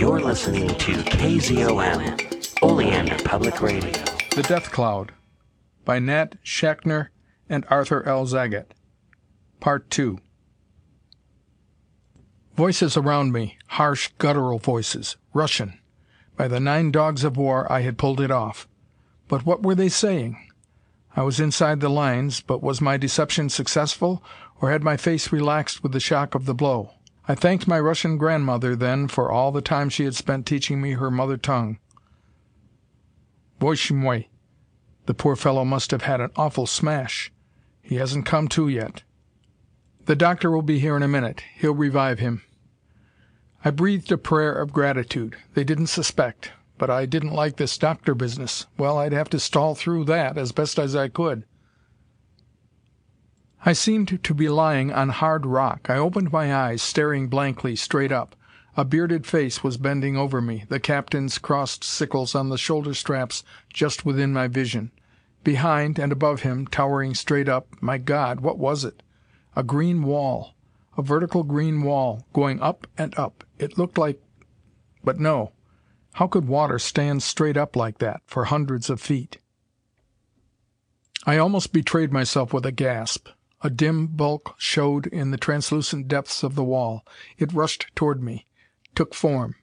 You're listening to KZOM, Oleander Public Radio. The Death Cloud by Nat Schachner and Arthur L. Zagat. Part 2 Voices around me, harsh, guttural voices. Russian. By the nine dogs of war, I had pulled it off. But what were they saying? I was inside the lines, but was my deception successful, or had my face relaxed with the shock of the blow? I thanked my Russian grandmother then for all the time she had spent teaching me her mother tongue. Moi. The poor fellow must have had an awful smash. He hasn't come to yet. The doctor will be here in a minute. He'll revive him. I breathed a prayer of gratitude. They didn't suspect. But I didn't like this doctor business. Well, I'd have to stall through that as best as I could. I seemed to be lying on hard rock. I opened my eyes, staring blankly, straight up. A bearded face was bending over me, the captain's crossed sickles on the shoulder straps just within my vision. Behind and above him, towering straight up, my God, what was it? A green wall. A vertical green wall, going up and up. It looked like but no. How could water stand straight up like that, for hundreds of feet? I almost betrayed myself with a gasp. A dim bulk showed in the translucent depths of the wall. It rushed toward me took form.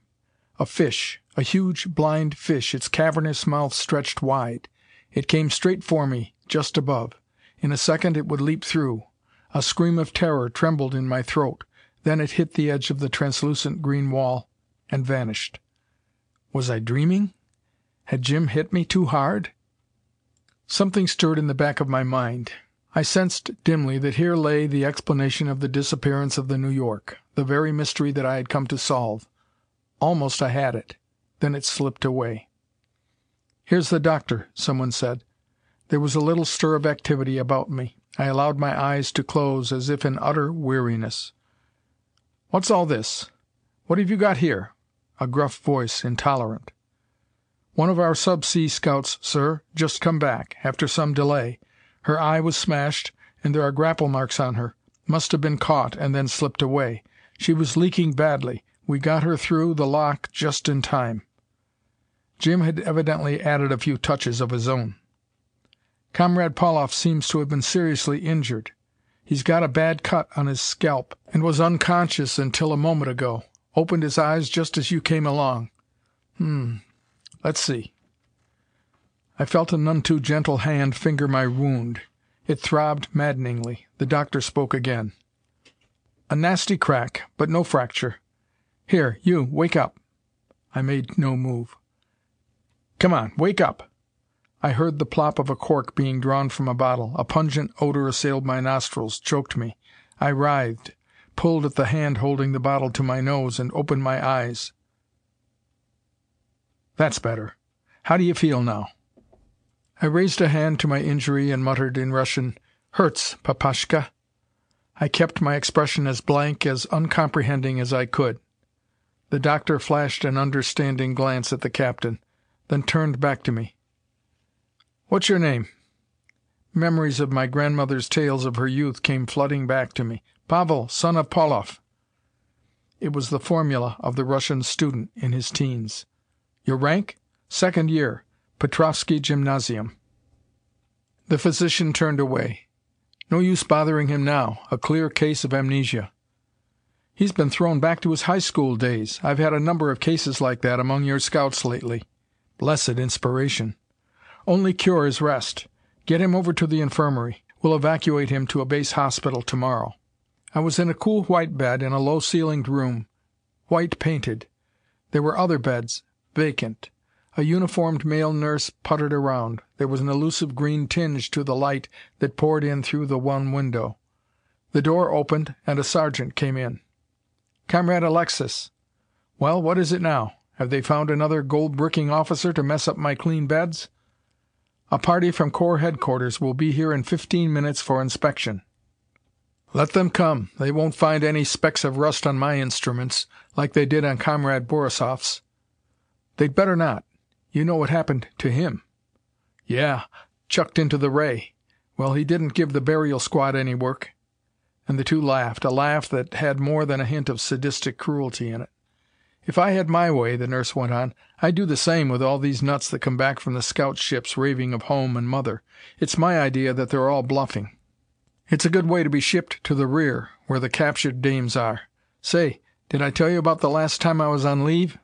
A fish, a huge blind fish, its cavernous mouth stretched wide. It came straight for me, just above. In a second it would leap through. A scream of terror trembled in my throat. Then it hit the edge of the translucent green wall and vanished. Was I dreaming? Had Jim hit me too hard? Something stirred in the back of my mind. I sensed dimly that here lay the explanation of the disappearance of the New York the very mystery that I had come to solve. Almost I had it. Then it slipped away. "Here's the doctor," someone said. There was a little stir of activity about me. I allowed my eyes to close, as if in utter weariness. "What's all this? What have you got here?" A gruff voice, intolerant. "One of our sub sea scouts, sir. Just come back, after some delay. Her eye was smashed, and there are grapple marks on her. Must have been caught, and then slipped away. She was leaking badly. We got her through the lock just in time." Jim had evidently added a few touches of his own. "Comrade Pauloff seems to have been seriously injured. He's got a bad cut on his scalp, and was unconscious until a moment ago. Opened his eyes just as you came along. Hm. Let's see. I felt a none too gentle hand finger my wound. It throbbed maddeningly. The doctor spoke again. "A nasty crack, but no fracture. Here, you, wake up." I made no move. "Come on, wake up!" I heard the plop of a cork being drawn from a bottle. A pungent odor assailed my nostrils, choked me. I writhed, pulled at the hand holding the bottle to my nose, and opened my eyes. "That's better. How do you feel now?" I raised a hand to my injury and muttered in Russian, "Hurts, papashka." I kept my expression as blank, as uncomprehending as I could. The doctor flashed an understanding glance at the captain, then turned back to me. "What's your name?" Memories of my grandmother's tales of her youth came flooding back to me. "Pavel, son of Pauloff." It was the formula of the Russian student in his teens. "Your rank?" "Second year. Petrovsky Gymnasium." The physician turned away. No use bothering him now. A clear case of amnesia. "He's been thrown back to his high school days. I've had a number of cases like that among your scouts lately. Blessed inspiration. Only cure is rest. Get him over to the infirmary. We'll evacuate him to a base hospital to morrow." I was in a cool white bed in a low ceilinged room, white painted. There were other beds, vacant. A uniformed male nurse puttered around. There was an elusive green tinge to the light that poured in through the one window. The door opened and a sergeant came in. "Comrade Alexis." "Well, what is it now? Have they found another gold bricking officer to mess up my clean beds?" "A party from Corps Headquarters will be here in fifteen minutes for inspection." "Let them come. They won't find any specks of rust on my instruments, like they did on Comrade Borisoff's." "They'd better not. You know what happened to him." "Yeah. Chucked into the ray. Well, he didn't give the burial squad any work." And the two laughed, a laugh that had more than a hint of sadistic cruelty in it. "If I had my way," the nurse went on, "I'd do the same with all these nuts that come back from the scout ships raving of home and mother. It's my idea that they're all bluffing. It's a good way to be shipped to the rear, where the captured dames are. Say, did I tell you about the last time I was on leave?"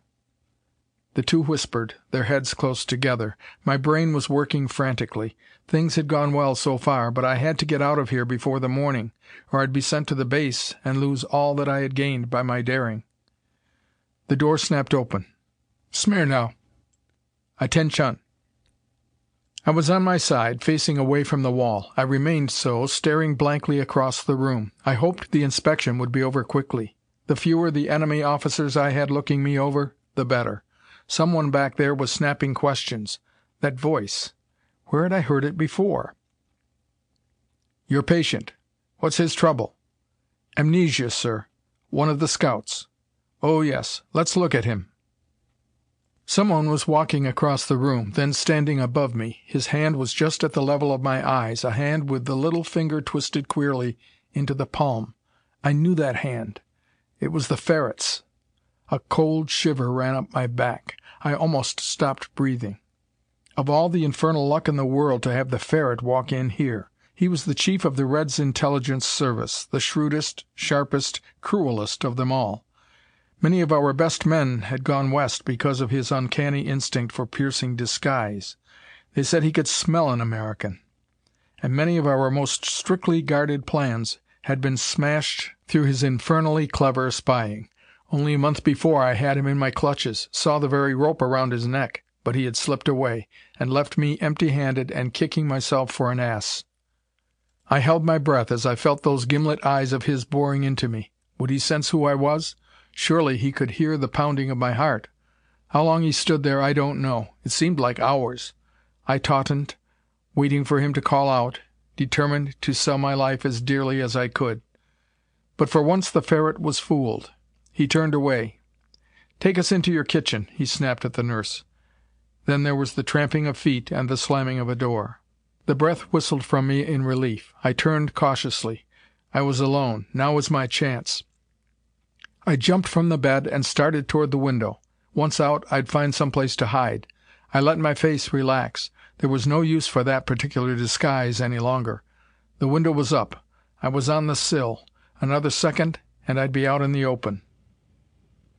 The two whispered, their heads close together. My brain was working frantically. Things had gone well so far, but I had to get out of here before the morning, or I'd be sent to the base and lose all that I had gained by my daring. The door snapped open. "Smirnow." "Attention." I was on my side, facing away from the wall. I remained so, staring blankly across the room. I hoped the inspection would be over quickly. The fewer the enemy officers I had looking me over, the better. Someone back there was snapping questions. That voice where had I heard it before? "Your patient. What's his trouble?" "Amnesia, sir. One of the scouts. "Oh, yes. Let's look at him." Someone was walking across the room, then standing above me. His hand was just at the level of my eyes, a hand with the little finger twisted queerly into the palm. I knew that hand. It was the Ferret's. A cold shiver ran up my back. I almost stopped breathing. Of all the infernal luck in the world to have the Ferret walk in here! He was the chief of the Red's intelligence service, the shrewdest, sharpest, cruelest of them all. Many of our best men had gone west because of his uncanny instinct for piercing disguise. They said he could smell an American. And many of our most strictly guarded plans had been smashed through his infernally clever spying. Only a month before I had him in my clutches, saw the very rope around his neck, but he had slipped away, and left me empty handed and kicking myself for an ass. I held my breath as I felt those gimlet eyes of his boring into me. Would he sense who I was? Surely he could hear the pounding of my heart. How long he stood there I don't know. It seemed like hours. I tautened, waiting for him to call out, determined to sell my life as dearly as I could. But for once the Ferret was fooled. He turned away. "Take us into your kitchen," he snapped at the nurse. Then there was the tramping of feet and the slamming of a door. The breath whistled from me in relief. I turned cautiously. I was alone. Now was my chance. I jumped from the bed and started toward the window. Once out, I'd find some place to hide. I let my face relax. There was no use for that particular disguise any longer. The window was up. I was on the sill. Another second and I'd be out in the open.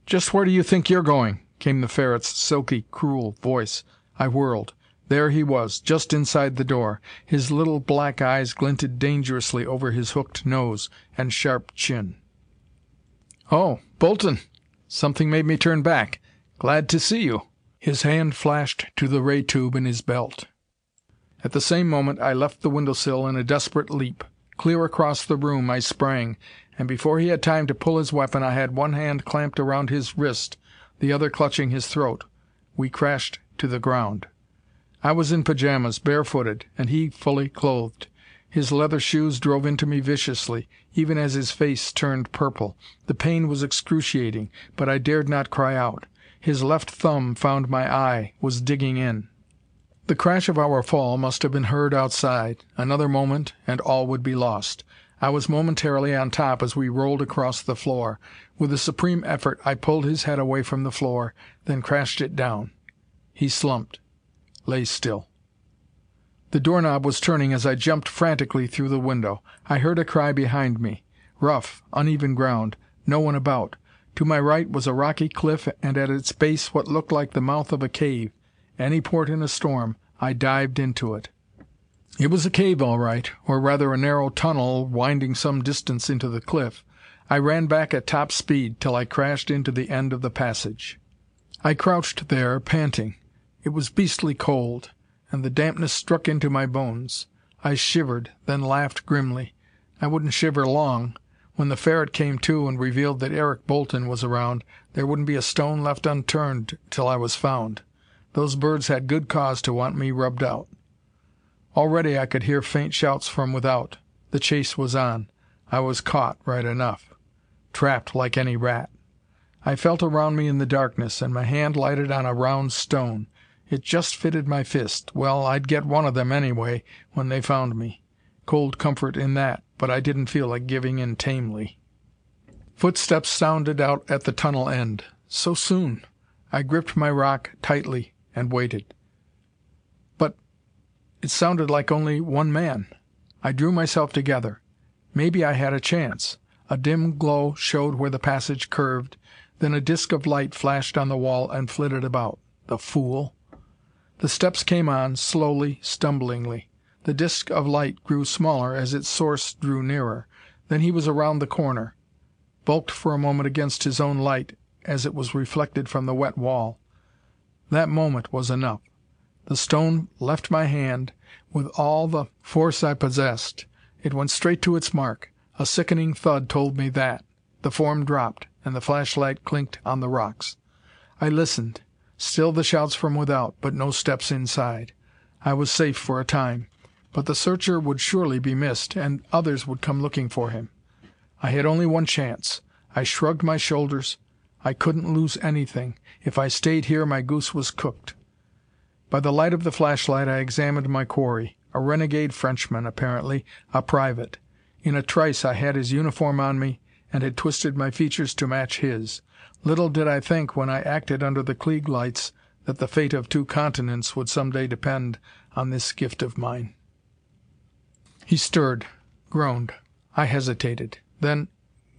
"Just where do you think you're going?" came the Ferret's silky, cruel voice. I whirled. There he was, just inside the door. His little black eyes glinted dangerously over his hooked nose and sharp chin. "Oh, Bolton! Something made me turn back. Glad to see you." His hand flashed to the ray tube in his belt. At the same moment I left the window sill in a desperate leap. Clear across the room I sprang, and before he had time to pull his weapon I had one hand clamped around his wrist, the other clutching his throat. We crashed to the ground. I was in pajamas, barefooted, and he fully clothed. His leather shoes drove into me viciously, even as his face turned purple. The pain was excruciating, but I dared not cry out. His left thumb found my eye, was digging in. The crash of our fall must have been heard outside. Another moment, and all would be lost. I was momentarily on top as we rolled across the floor. With a supreme effort I pulled his head away from the floor, then crashed it down. He slumped, lay still. The doorknob was turning as I jumped frantically through the window. I heard a cry behind me. Rough, uneven ground. No one about. To my right was a rocky cliff and at its base what looked like the mouth of a cave. Any port in a storm, I dived into it. It was a cave all right, or rather a narrow tunnel winding some distance into the cliff. I ran back at top speed till I crashed into the end of the passage. I crouched there, panting. It was beastly cold and the dampness struck into my bones. I shivered, then laughed grimly. I wouldn't shiver long. When the Ferret came to and revealed that Eric Bolton was around, there wouldn't be a stone left unturned till I was found. Those birds had good cause to want me rubbed out. Already I could hear faint shouts from without. The chase was on. I was caught, right enough. Trapped like any rat. I felt around me in the darkness, and my hand lighted on a round stone. It just fitted my fist. Well, I'd get one of them anyway, when they found me. Cold comfort in that, but I didn't feel like giving in tamely. Footsteps sounded out at the tunnel end. So soon! I gripped my rock tightly and waited. It sounded like only one man. I drew myself together. Maybe I had a chance. A dim glow showed where the passage curved, then a disc of light flashed on the wall and flitted about. The fool! The steps came on, slowly, stumblingly. The disc of light grew smaller as its source drew nearer. Then he was around the corner bulked for a moment against his own light as it was reflected from the wet wall. That moment was enough. The stone left my hand with all the force I possessed. It went straight to its mark. A sickening thud told me that. The form dropped, and the flashlight clinked on the rocks. I listened. Still the shouts from without, but no steps inside. I was safe for a time. But the searcher would surely be missed, and others would come looking for him. I had only one chance. I shrugged my shoulders. I couldn't lose anything. If I stayed here my goose was cooked. By the light of the flashlight I examined my quarry. A renegade Frenchman, apparently, a private. In a trice I had his uniform on me and had twisted my features to match his. Little did I think when I acted under the Klieg lights that the fate of two continents would some day depend on this gift of mine. He stirred, groaned. I hesitated. Then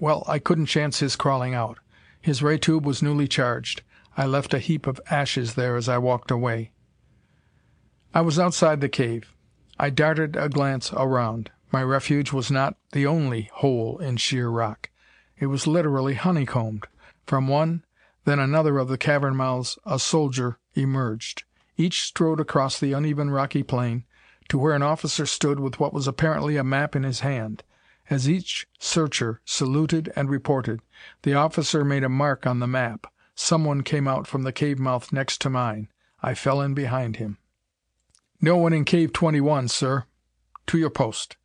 well, I couldn't chance his crawling out. His ray tube was newly charged. I left a heap of ashes there as I walked away. I was outside the cave. I darted a glance around. My refuge was not the only hole in sheer rock. It was literally honeycombed. From one, then another of the cavern mouths a soldier emerged. Each strode across the uneven rocky plain to where an officer stood with what was apparently a map in his hand. As each searcher saluted and reported, the officer made a mark on the map. Someone came out from the cave mouth next to mine. I fell in behind him. "No one in cave 21, sir. To your post."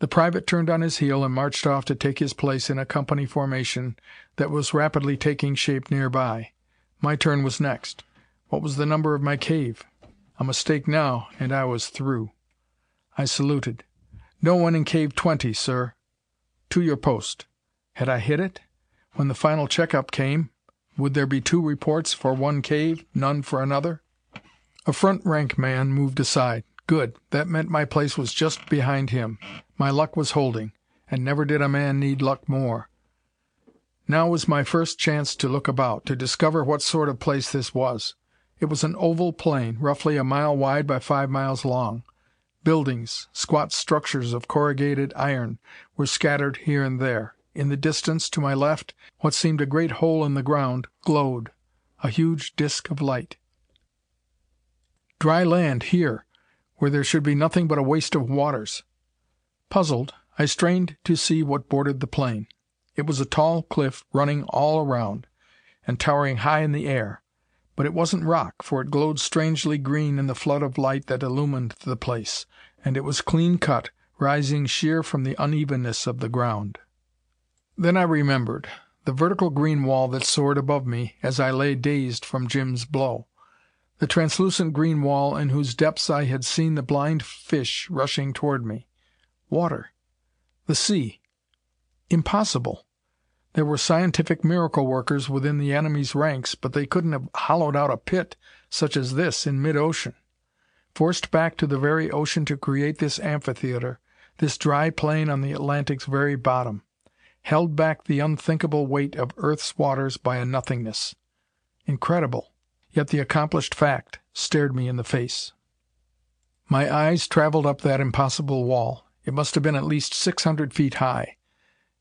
The private turned on his heel and marched off to take his place in a company formation that was rapidly taking shape nearby. My turn was next. What was the number of my cave? A mistake now, and I was through. I saluted. "No one in cave twenty, sir." "To your post." Had I hit it? When the final check up came, would there be two reports for one cave, none for another? A front rank man moved aside. Good. That meant my place was just behind him. My luck was holding. And never did a man need luck more. Now was my first chance to look about, to discover what sort of place this was. It was an oval plain, roughly a mile wide by five miles long. Buildings, squat structures of corrugated iron, were scattered here and there. In the distance, to my left, what seemed a great hole in the ground glowed a huge disc of light. Dry land here, where there should be nothing but a waste of waters! Puzzled, I strained to see what bordered the plain. It was a tall cliff running all around, and towering high in the air. But it wasn't rock, for it glowed strangely green in the flood of light that illumined the place, and it was clean cut, rising sheer from the unevenness of the ground. Then I remembered. The vertical green wall that soared above me as I lay dazed from Jim's blow. The translucent green wall in whose depths I had seen the blind fish rushing toward me. Water! The sea! Impossible! There were scientific miracle workers within the enemy's ranks, but they couldn't have hollowed out a pit such as this in mid ocean. Forced back to the very ocean to create this amphitheatre, this dry plain on the Atlantic's very bottom. Held back the unthinkable weight of Earth's waters by a nothingness. Incredible! Yet the accomplished fact stared me in the face. My eyes traveled up that impossible wall. It must have been at least six hundred feet high.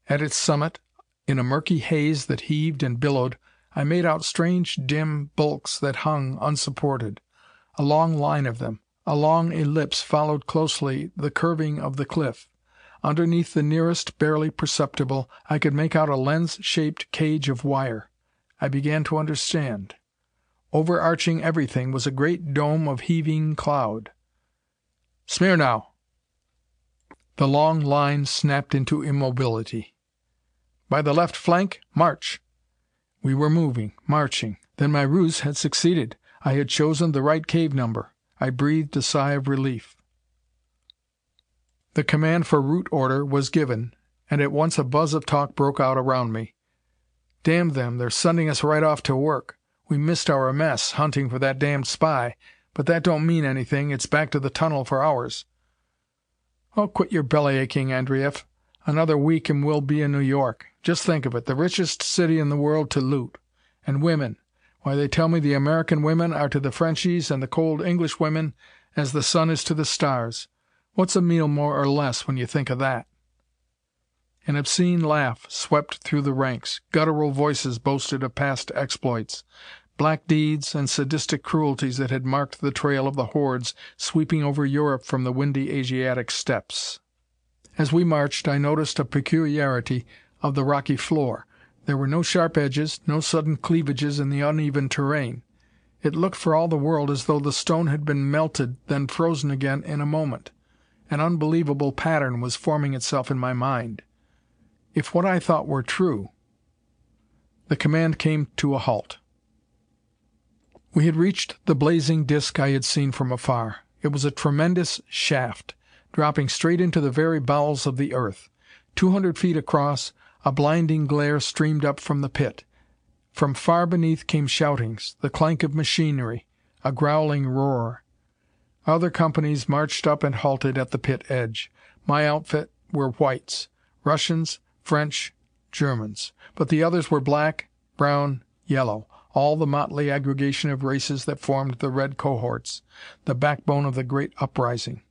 At its summit, in a murky haze that heaved and billowed, I made out strange dim bulks that hung unsupported. A long line of them, a long ellipse followed closely the curving of the cliff. Underneath the nearest, barely perceptible, I could make out a lens shaped cage of wire. I began to understand. Overarching everything was a great dome of heaving cloud. "Smirnow!" The long line snapped into immobility. By the left flank, march!" We were moving, marching. Then my ruse had succeeded. I had chosen the right cave number. I breathed a sigh of relief. The command for route order was given, and at once a buzz of talk broke out around me. Damn them, they're sending us right off to work. We missed our mess, hunting for that damned spy, but that don't mean anything. It's back to the tunnel for ours." "Oh, quit your belly aching, Andreyev. Another week and we'll be in New York. Just think of it, the richest city in the world to loot. And women why they tell me the American women are to the Frenchies and the cold English women as the sun is to the stars. What's a meal more or less, when you think of that?" An obscene laugh swept through the ranks. Guttural voices boasted of past exploits black deeds and sadistic cruelties that had marked the trail of the hordes sweeping over Europe from the windy Asiatic steppes. As we marched I noticed a peculiarity of the rocky floor. There were no sharp edges, no sudden cleavages in the uneven terrain. It looked for all the world as though the stone had been melted, then frozen again in a moment. An unbelievable pattern was forming itself in my mind. If what I thought were true The command came to a halt. We had reached the blazing disc I had seen from afar. It was a tremendous shaft, dropping straight into the very bowels of the earth. Two hundred feet across, a blinding glare streamed up from the pit. From far beneath came shoutings, the clank of machinery, a growling roar. Other companies marched up and halted at the pit edge. My outfit were whites Russians, French, Germans. But the others were black, brown, yellow all the motley aggregation of races that formed the red cohorts, the backbone of the great uprising.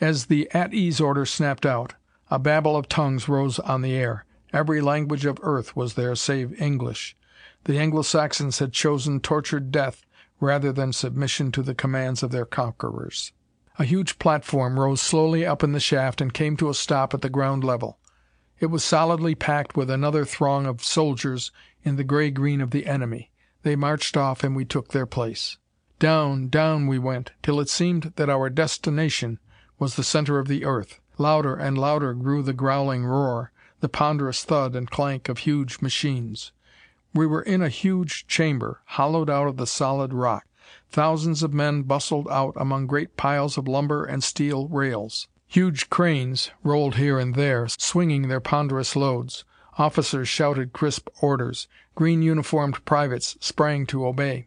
As the at ease order snapped out, a babel of tongues rose on the air. Every language of earth was there save English. The Anglo Saxons had chosen tortured death rather than submission to the commands of their conquerors. A huge platform rose slowly up in the shaft and came to a stop at the ground level. It was solidly packed with another throng of soldiers in the gray green of the enemy. They marched off and we took their place. Down, down we went, till it seemed that our destination was the center of the earth. Louder and louder grew the growling roar, the ponderous thud and clank of huge machines. We were in a huge chamber, hollowed out of the solid rock. Thousands of men bustled out among great piles of lumber and steel rails. Huge cranes rolled here and there, swinging their ponderous loads. Officers shouted crisp orders. Green uniformed privates sprang to obey.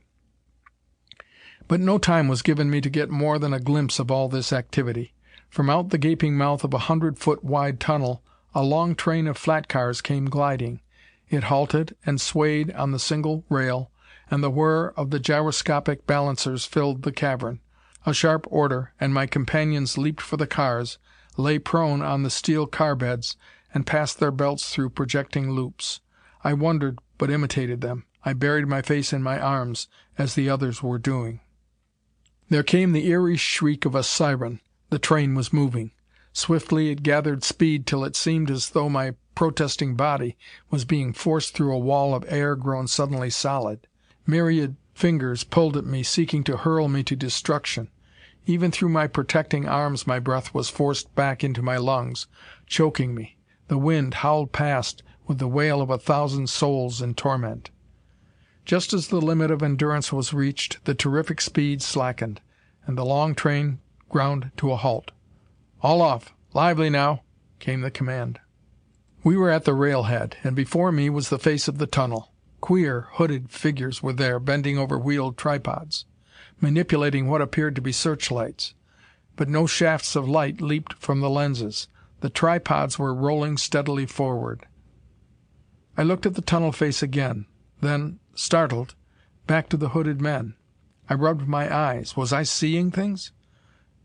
But no time was given me to get more than a glimpse of all this activity. From out the gaping mouth of a hundred foot wide tunnel a long train of flat cars came gliding. It halted and swayed on the single rail, and the whir of the gyroscopic balancers filled the cavern. A sharp order, and my companions leaped for the cars, lay prone on the steel car beds, and passed their belts through projecting loops. I wondered, but imitated them. I buried my face in my arms, as the others were doing. There came the eerie shriek of a siren. The train was moving. Swiftly it gathered speed till it seemed as though my protesting body was being forced through a wall of air grown suddenly solid. Myriad fingers pulled at me, seeking to hurl me to destruction. Even through my protecting arms my breath was forced back into my lungs, choking me. The wind howled past with the wail of a thousand souls in torment. Just as the limit of endurance was reached, the terrific speed slackened, and the long train ground to a halt. "All off! Lively now!" came the command. We were at the railhead, and before me was the face of the tunnel. Queer, hooded figures were there, bending over wheeled tripods, manipulating what appeared to be searchlights. But no shafts of light leaped from the lenses. The tripods were rolling steadily forward. I looked at the tunnel face again. Then, startled, back to the hooded men. I rubbed my eyes. Was I seeing things?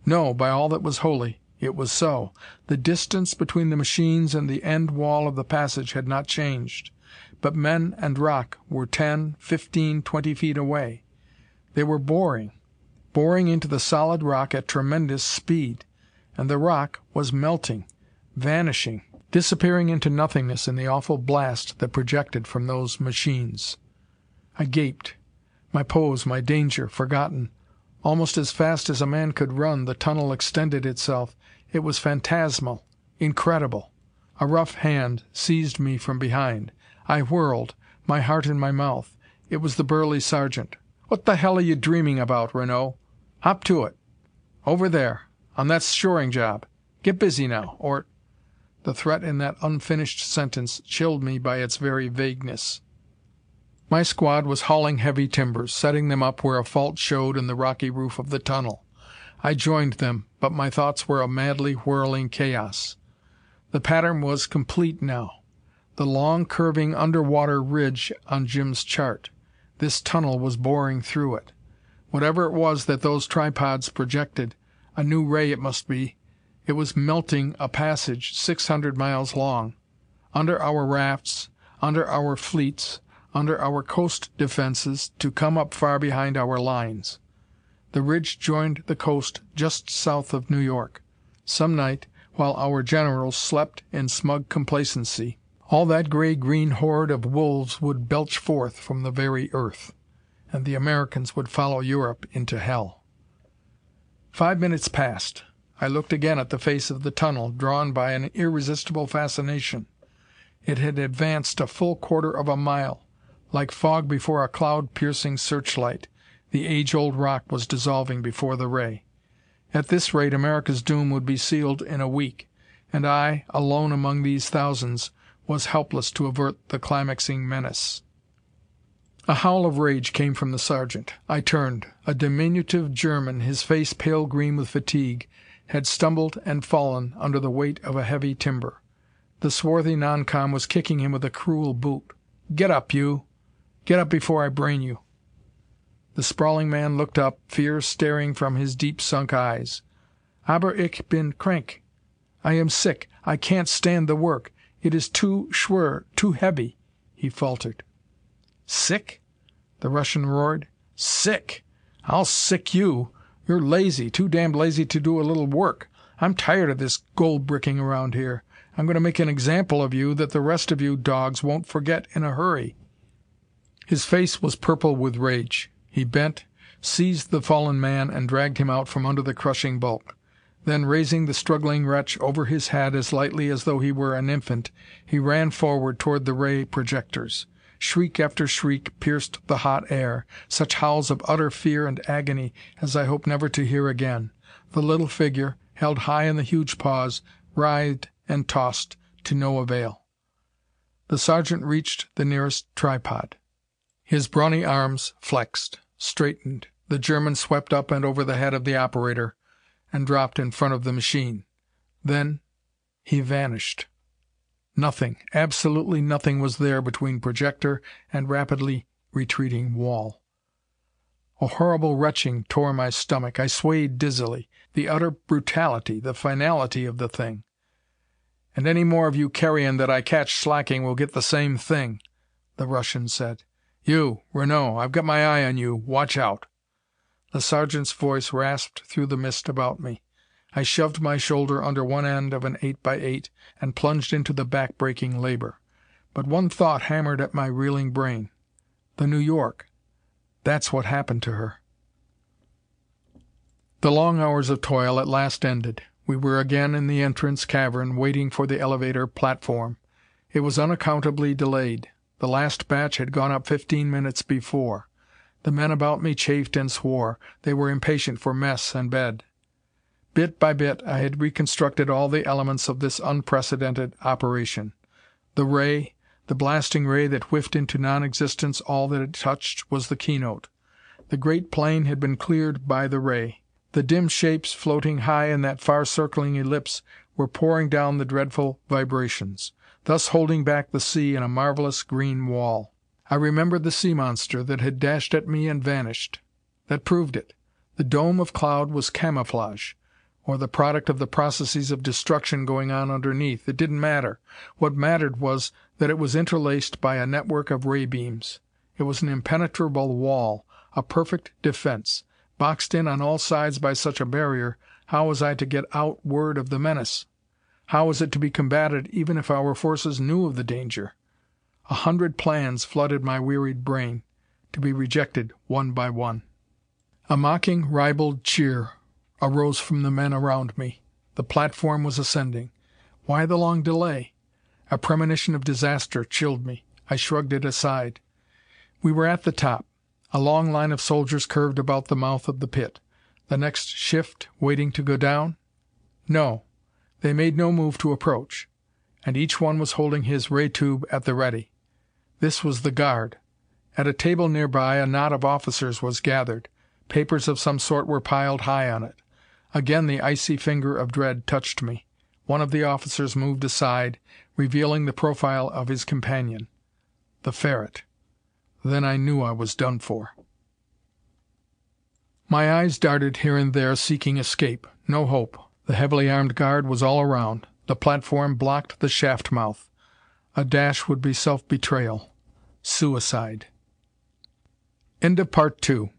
No, by all that was holy, it was so. The distance between the machines and the end wall of the passage had not changed. But men and rock were ten, fifteen, twenty feet away. They were boring boring into the solid rock at tremendous speed. And the rock was melting vanishing, disappearing into nothingness in the awful blast that projected from those machines. I gaped. My pose, my danger, forgotten. Almost as fast as a man could run, the tunnel extended itself. It was phantasmal, incredible. A rough hand seized me from behind. I whirled, my heart in my mouth. It was the burly sergeant. "What the hell are you dreaming about, Renaud? Hop to it. Over there, on that shoring job. Get busy now, or The threat in that unfinished sentence chilled me by its very vagueness. My squad was hauling heavy timbers, setting them up where a fault showed in the rocky roof of the tunnel. I joined them, but my thoughts were a madly whirling chaos. The pattern was complete now. The long, curving underwater ridge on Jim's chart. This tunnel was boring through it. Whatever it was that those tripods projected a new ray it must be it was melting a passage six hundred miles long. Under our rafts, under our fleets, under our coast defenses, to come up far behind our lines. The ridge joined the coast just south of New York. Some night, while our generals slept in smug complacency, all that gray green horde of wolves would belch forth from the very earth. And the Americans would follow Europe into hell. Five minutes passed. I looked again at the face of the tunnel, drawn by an irresistible fascination. It had advanced a full quarter of a mile. Like fog before a cloud piercing searchlight, the age old rock was dissolving before the ray. At this rate America's doom would be sealed in a week. And I, alone among these thousands, was helpless to avert the climaxing menace. A howl of rage came from the sergeant. I turned. A diminutive German, his face pale green with fatigue, had stumbled and fallen under the weight of a heavy timber. The swarthy non com was kicking him with a cruel boot. "Get up, you! Get up before I brain you!" The sprawling man looked up, fear staring from his deep sunk eyes. "Aber ich bin krank. I am sick. I can't stand the work. It is too schwer, too heavy," he faltered. "Sick?" the Russian roared. "Sick! I'll sick you! You're lazy, too damned lazy to do a little work. I'm tired of this gold bricking around here. I'm going to make an example of you that the rest of you dogs won't forget in a hurry." His face was purple with rage. He bent, seized the fallen man and dragged him out from under the crushing bulk. Then, raising the struggling wretch over his head as lightly as though he were an infant, he ran forward toward the ray projectors. Shriek after shriek pierced the hot air, such howls of utter fear and agony as I hope never to hear again. The little figure, held high in the huge paws, writhed and tossed to no avail. The sergeant reached the nearest tripod. His brawny arms flexed, straightened. The German swept up and over the head of the operator and dropped in front of the machine. Then he vanished. Nothing, absolutely nothing was there between projector and rapidly retreating wall. A horrible retching tore my stomach. I swayed dizzily. The utter brutality, the finality of the thing. "And any more of you carrion that I catch slacking will get the same thing," the Russian said. "You, Renaud, I've got my eye on you. Watch out!" The sergeant's voice rasped through the mist about me. I shoved my shoulder under one end of an eight by eight and plunged into the back breaking labor. But one thought hammered at my reeling brain. The New York. That's what happened to her. The long hours of toil at last ended. We were again in the entrance cavern, waiting for the elevator platform. It was unaccountably delayed. The last batch had gone up fifteen minutes before. The men about me chafed and swore. They were impatient for mess and bed. Bit by bit I had reconstructed all the elements of this unprecedented operation. The ray, the blasting ray that whiffed into non existence all that it touched was the keynote. The great plain had been cleared by the ray. The dim shapes floating high in that far circling ellipse were pouring down the dreadful vibrations, thus holding back the sea in a marvelous green wall. I remembered the sea monster that had dashed at me and vanished. That proved it. The dome of cloud was camouflage, or the product of the processes of destruction going on underneath. It didn't matter. What mattered was that it was interlaced by a network of ray beams. It was an impenetrable wall, a perfect defense. Boxed in on all sides by such a barrier, how was I to get out word of the menace? How was it to be combated even if our forces knew of the danger? A hundred plans flooded my wearied brain, to be rejected one by one. A mocking, ribald cheer arose from the men around me. The platform was ascending. Why the long delay? A premonition of disaster chilled me. I shrugged it aside. We were at the top. A long line of soldiers curved about the mouth of the pit. The next shift waiting to go down? No. They made no move to approach. and each one was holding his ray tube at the ready. This was the guard. At a table nearby a knot of officers was gathered. Papers of some sort were piled high on it. Again the icy finger of dread touched me. One of the officers moved aside, revealing the profile of his companion. The Ferret. Then I knew I was done for. My eyes darted here and there, seeking escape. No hope. The heavily armed guard was all around. The platform blocked the shaft mouth. A dash would be self betrayal. Suicide. End of Part Two.